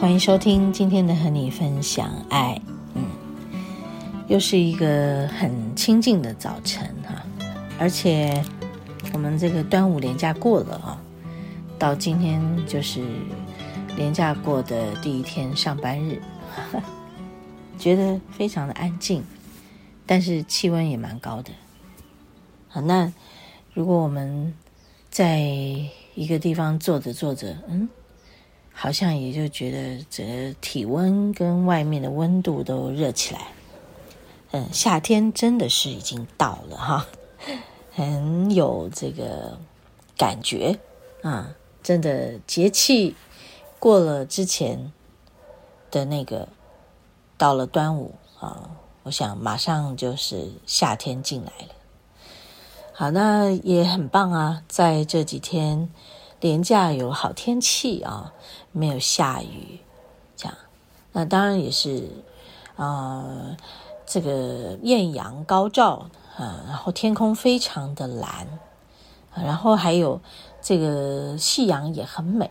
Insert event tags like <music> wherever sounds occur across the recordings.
欢迎收听今天的和你分享爱。嗯又是一个很清静的早晨哈，而且我们这个端午连假过了啊，到今天就是连假过的第一天上班日，<laughs> 觉得非常的安静，但是气温也蛮高的。好，那如果我们在一个地方坐着坐着，嗯，好像也就觉得这体温跟外面的温度都热起来。嗯，夏天真的是已经到了哈，很有这个感觉啊！真的节气过了之前的那个，到了端午啊，我想马上就是夏天进来了。好，那也很棒啊，在这几天廉价有好天气啊，没有下雨，这样，那当然也是啊。呃这个艳阳高照啊，然后天空非常的蓝，然后还有这个夕阳也很美，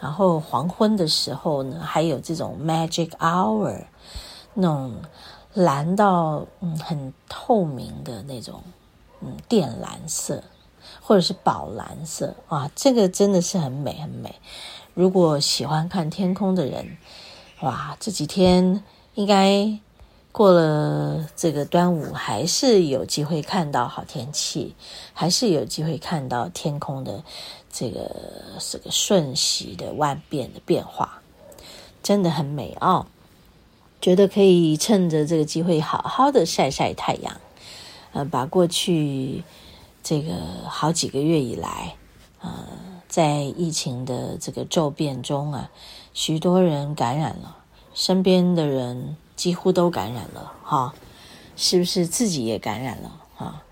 然后黄昏的时候呢，还有这种 magic hour，那种蓝到嗯很透明的那种嗯靛蓝色，或者是宝蓝色啊，这个真的是很美很美。如果喜欢看天空的人，哇，这几天应该。过了这个端午，还是有机会看到好天气，还是有机会看到天空的这个这个瞬息的万变的变化，真的很美哦。觉得可以趁着这个机会好好的晒晒太阳，呃，把过去这个好几个月以来，呃，在疫情的这个骤变中啊，许多人感染了，身边的人。几乎都感染了哈，是不是自己也感染了哈？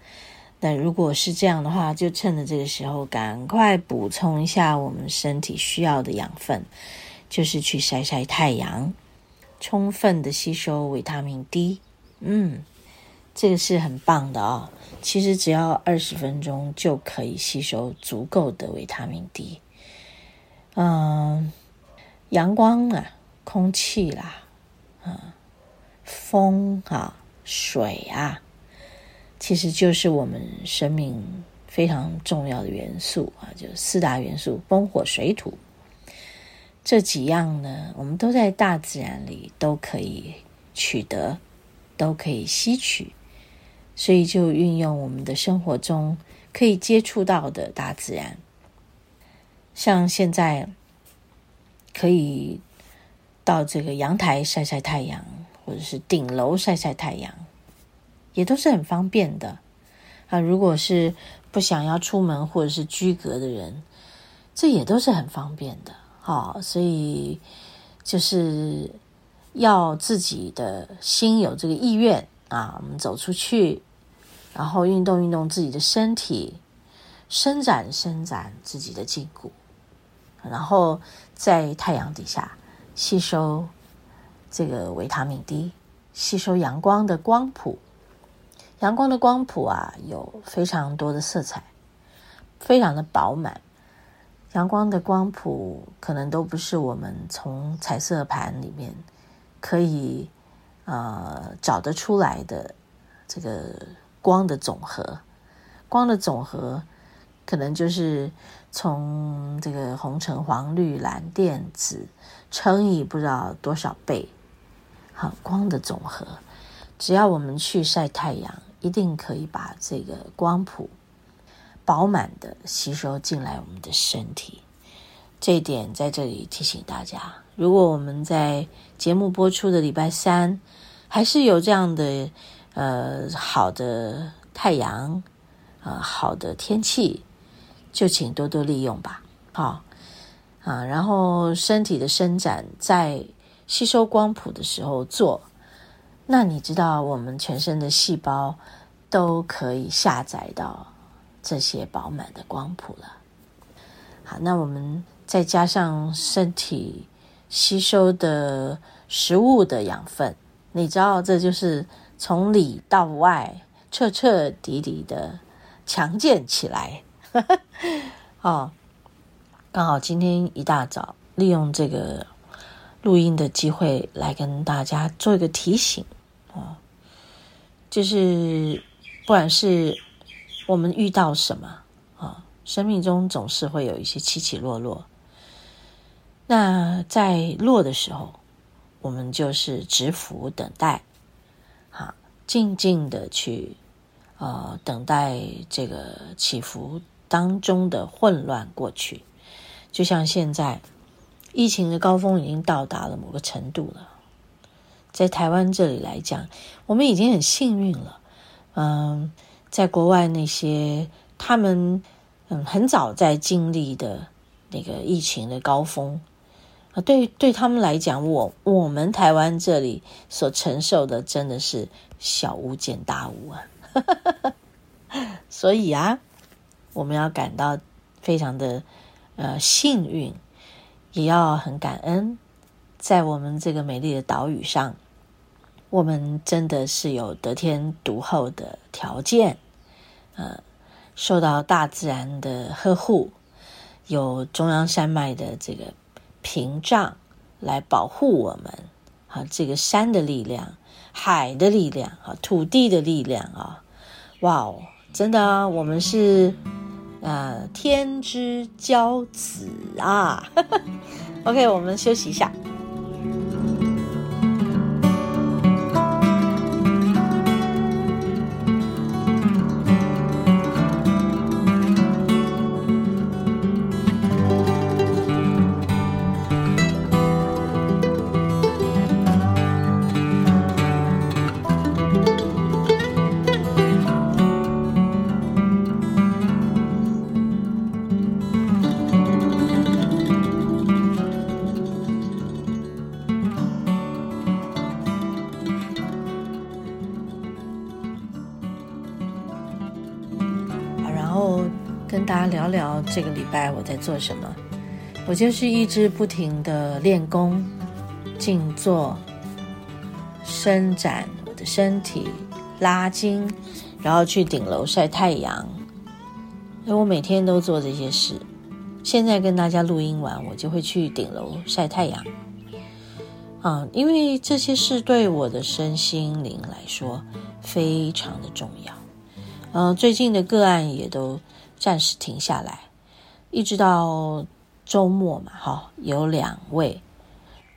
那如果是这样的话，就趁着这个时候，赶快补充一下我们身体需要的养分，就是去晒晒太阳，充分的吸收维他命 D。嗯，这个是很棒的哦。其实只要二十分钟就可以吸收足够的维他命 D。嗯，阳光啊，空气啦，嗯。风啊，水啊，其实就是我们生命非常重要的元素啊，就四大元素：风、火、水、土。这几样呢，我们都在大自然里都可以取得，都可以吸取，所以就运用我们的生活中可以接触到的大自然，像现在可以到这个阳台晒晒太阳。或者是顶楼晒晒太阳，也都是很方便的啊。如果是不想要出门或者是居隔的人，这也都是很方便的。好，所以就是要自己的心有这个意愿啊，我们走出去，然后运动运动自己的身体，伸展伸展自己的筋骨，然后在太阳底下吸收。这个维他命 D 吸收阳光的光谱，阳光的光谱啊，有非常多的色彩，非常的饱满。阳光的光谱可能都不是我们从彩色盘里面可以呃找得出来的这个光的总和，光的总和可能就是从这个红橙黄绿蓝靛紫乘以不知道多少倍。好，光的总和，只要我们去晒太阳，一定可以把这个光谱饱满的吸收进来我们的身体。这一点在这里提醒大家：如果我们在节目播出的礼拜三，还是有这样的呃好的太阳、呃、好的天气，就请多多利用吧。好啊，然后身体的伸展在吸收光谱的时候做，那你知道我们全身的细胞都可以下载到这些饱满的光谱了。好，那我们再加上身体吸收的食物的养分，你知道这就是从里到外彻彻底底的强健起来。<laughs> 哦，刚好今天一大早利用这个录音的机会来跟大家做一个提醒哦，就是不管是我们遇到什么啊。生命中总是会有一些起起落落，那在落的时候，我们就是蛰伏等待，啊，静静的去，呃，等待这个起伏当中的混乱过去。就像现在，疫情的高峰已经到达了某个程度了，在台湾这里来讲，我们已经很幸运了。嗯，在国外那些他们。嗯，很早在经历的那个疫情的高峰啊，对对他们来讲，我我们台湾这里所承受的真的是小巫见大巫啊，<laughs> 所以啊，我们要感到非常的呃幸运，也要很感恩，在我们这个美丽的岛屿上，我们真的是有得天独厚的条件，呃。受到大自然的呵护，有中央山脉的这个屏障来保护我们，啊，这个山的力量、海的力量、啊，土地的力量啊，哇哦，真的，我们是呃天之骄子啊！<laughs> OK，我们休息一下。这个礼拜我在做什么？我就是一直不停的练功、静坐、伸展我的身体、拉筋，然后去顶楼晒太阳。因为我每天都做这些事。现在跟大家录音完，我就会去顶楼晒太阳。啊，因为这些事对我的身心灵来说非常的重要。嗯，最近的个案也都。暂时停下来，一直到周末嘛，哈，有两位，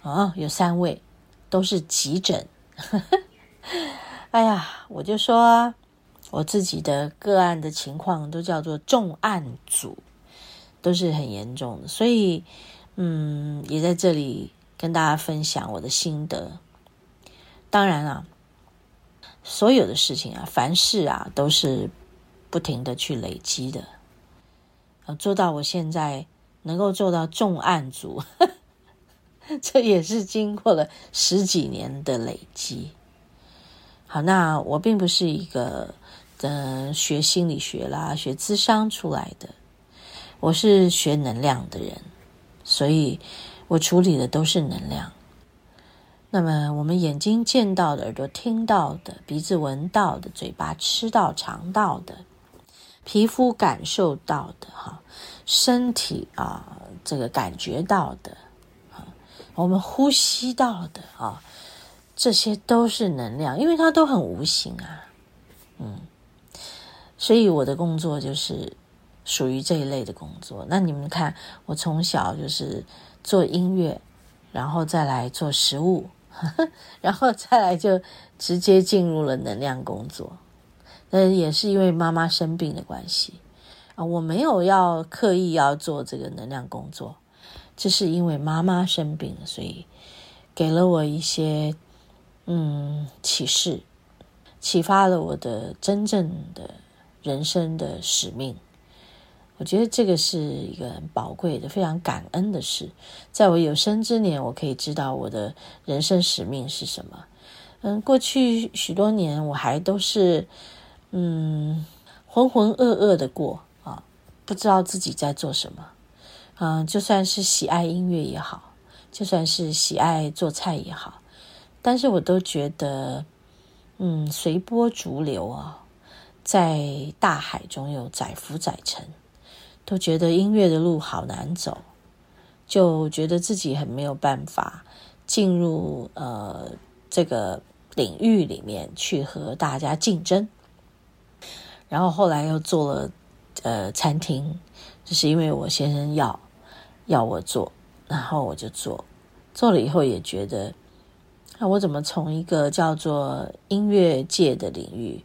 啊，有三位，都是急诊。<laughs> 哎呀，我就说我自己的个案的情况都叫做重案组，都是很严重的，所以，嗯，也在这里跟大家分享我的心得。当然啊，所有的事情啊，凡事啊，都是不停的去累积的。做到我现在能够做到重案组，<laughs> 这也是经过了十几年的累积。好，那我并不是一个呃学心理学啦、学智商出来的，我是学能量的人，所以我处理的都是能量。那么我们眼睛见到的、耳朵听到的、鼻子闻到的、嘴巴吃到、尝到的。皮肤感受到的哈，身体啊，这个感觉到的啊，我们呼吸到的啊，这些都是能量，因为它都很无形啊，嗯，所以我的工作就是属于这一类的工作。那你们看，我从小就是做音乐，然后再来做食物，呵呵，然后再来就直接进入了能量工作。呃，也是因为妈妈生病的关系啊，我没有要刻意要做这个能量工作，这是因为妈妈生病，所以给了我一些嗯启示，启发了我的真正的人生的使命。我觉得这个是一个很宝贵的、非常感恩的事。在我有生之年，我可以知道我的人生使命是什么。嗯，过去许多年，我还都是嗯浑浑噩噩的过啊，不知道自己在做什么。嗯，就算是喜爱音乐也好，就算是喜爱做菜也好，但是我都觉得嗯随波逐流啊，在大海中有载浮载沉。都觉得音乐的路好难走，就觉得自己很没有办法进入呃这个领域里面去和大家竞争。然后后来又做了呃餐厅，就是因为我先生要要我做，然后我就做，做了以后也觉得，那我怎么从一个叫做音乐界的领域。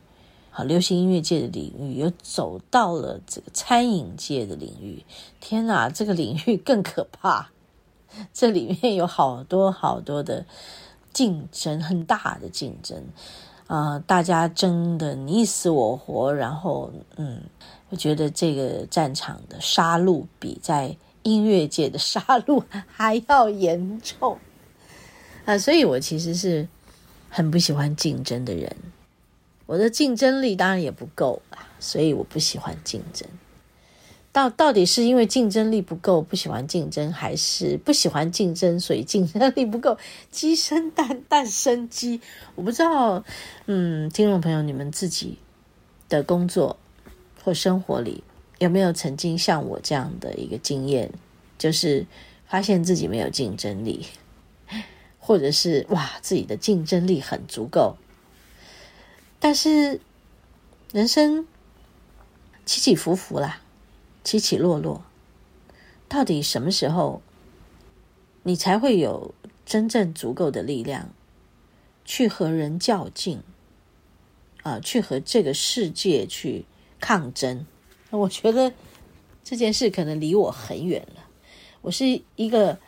好，流行音乐界的领域又走到了这个餐饮界的领域。天哪，这个领域更可怕！<laughs> 这里面有好多好多的竞争，很大的竞争、啊！大家争的你死我活，然后嗯，我觉得这个战场的杀戮比在音乐界的杀戮还要严重 <laughs> 啊！所以我其实是很不喜欢竞争的人。我的竞争力当然也不够啊，所以我不喜欢竞争。到到底是因为竞争力不够，不喜欢竞争，还是不喜欢竞争，所以竞争力不够？<laughs> 鸡生蛋，蛋生鸡，我不知道。嗯，听众朋友，你们自己的工作或生活里有没有曾经像我这样的一个经验，就是发现自己没有竞争力，<laughs> 或者是哇，自己的竞争力很足够。但是，人生起起伏伏啦，起起落落，到底什么时候你才会有真正足够的力量去和人较劲啊？去和这个世界去抗争？我觉得这件事可能离我很远了。我是一个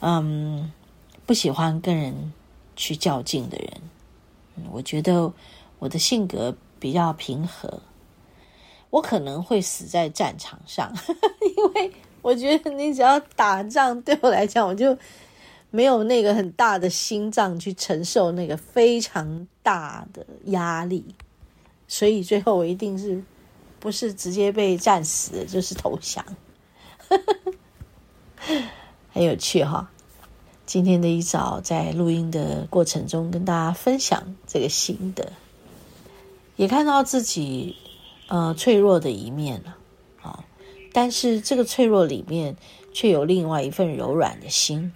嗯不喜欢跟人去较劲的人，我觉得。我的性格比较平和，我可能会死在战场上，<laughs> 因为我觉得你只要打仗，对我来讲，我就没有那个很大的心脏去承受那个非常大的压力，所以最后我一定是不是直接被战死，就是投降，<laughs> 很有趣哈。今天的一早在录音的过程中，跟大家分享这个心得。也看到自己，呃，脆弱的一面了，啊，但是这个脆弱里面却有另外一份柔软的心。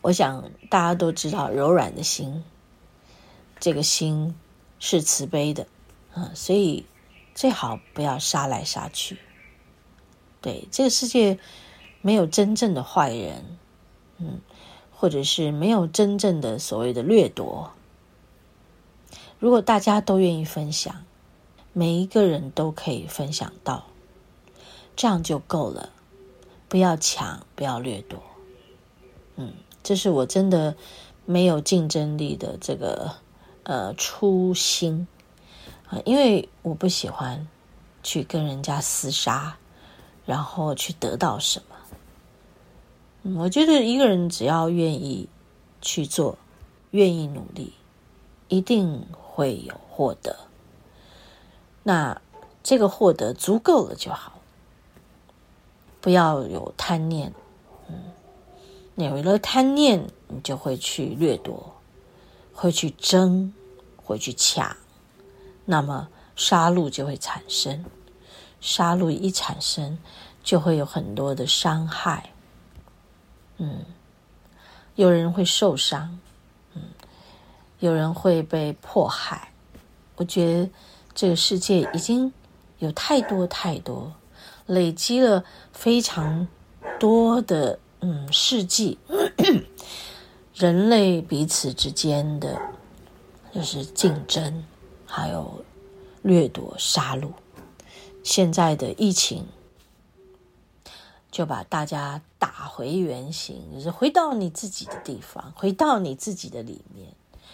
我想大家都知道，柔软的心，这个心是慈悲的，啊，所以最好不要杀来杀去。对，这个世界没有真正的坏人，嗯，或者是没有真正的所谓的掠夺。如果大家都愿意分享，每一个人都可以分享到，这样就够了。不要抢，不要掠夺。嗯，这是我真的没有竞争力的这个呃初心啊，因为我不喜欢去跟人家厮杀，然后去得到什么。我觉得一个人只要愿意去做，愿意努力，一定会有获得，那这个获得足够了就好，不要有贪念。嗯，你有了贪念，你就会去掠夺，会去争，会去抢，那么杀戮就会产生。杀戮一产生，就会有很多的伤害。嗯，有人会受伤。嗯有人会被迫害，我觉得这个世界已经有太多太多累积了非常多的嗯事迹，<clears throat> 人类彼此之间的就是竞争，还有掠夺、杀戮。现在的疫情就把大家打回原形，就是回到你自己的地方，回到你自己的里面，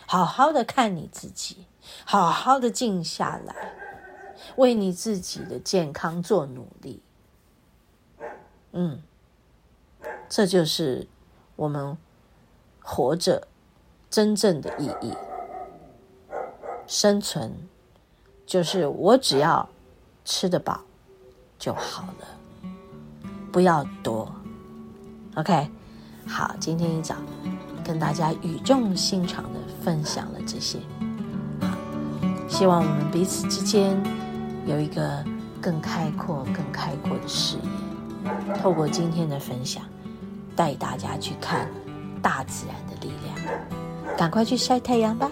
好好的看你自己，好好的静下来，为你自己的健康做努力。嗯，这就是我们活着真正的意义。生存就是我只要吃得饱就好了，不要多。OK，好，今天一早跟大家语重心长的分享了这些，希望我们彼此之间有一个更开阔、更开阔的视野。透过今天的分享，带大家去看大自然的力量。赶快去晒太阳吧！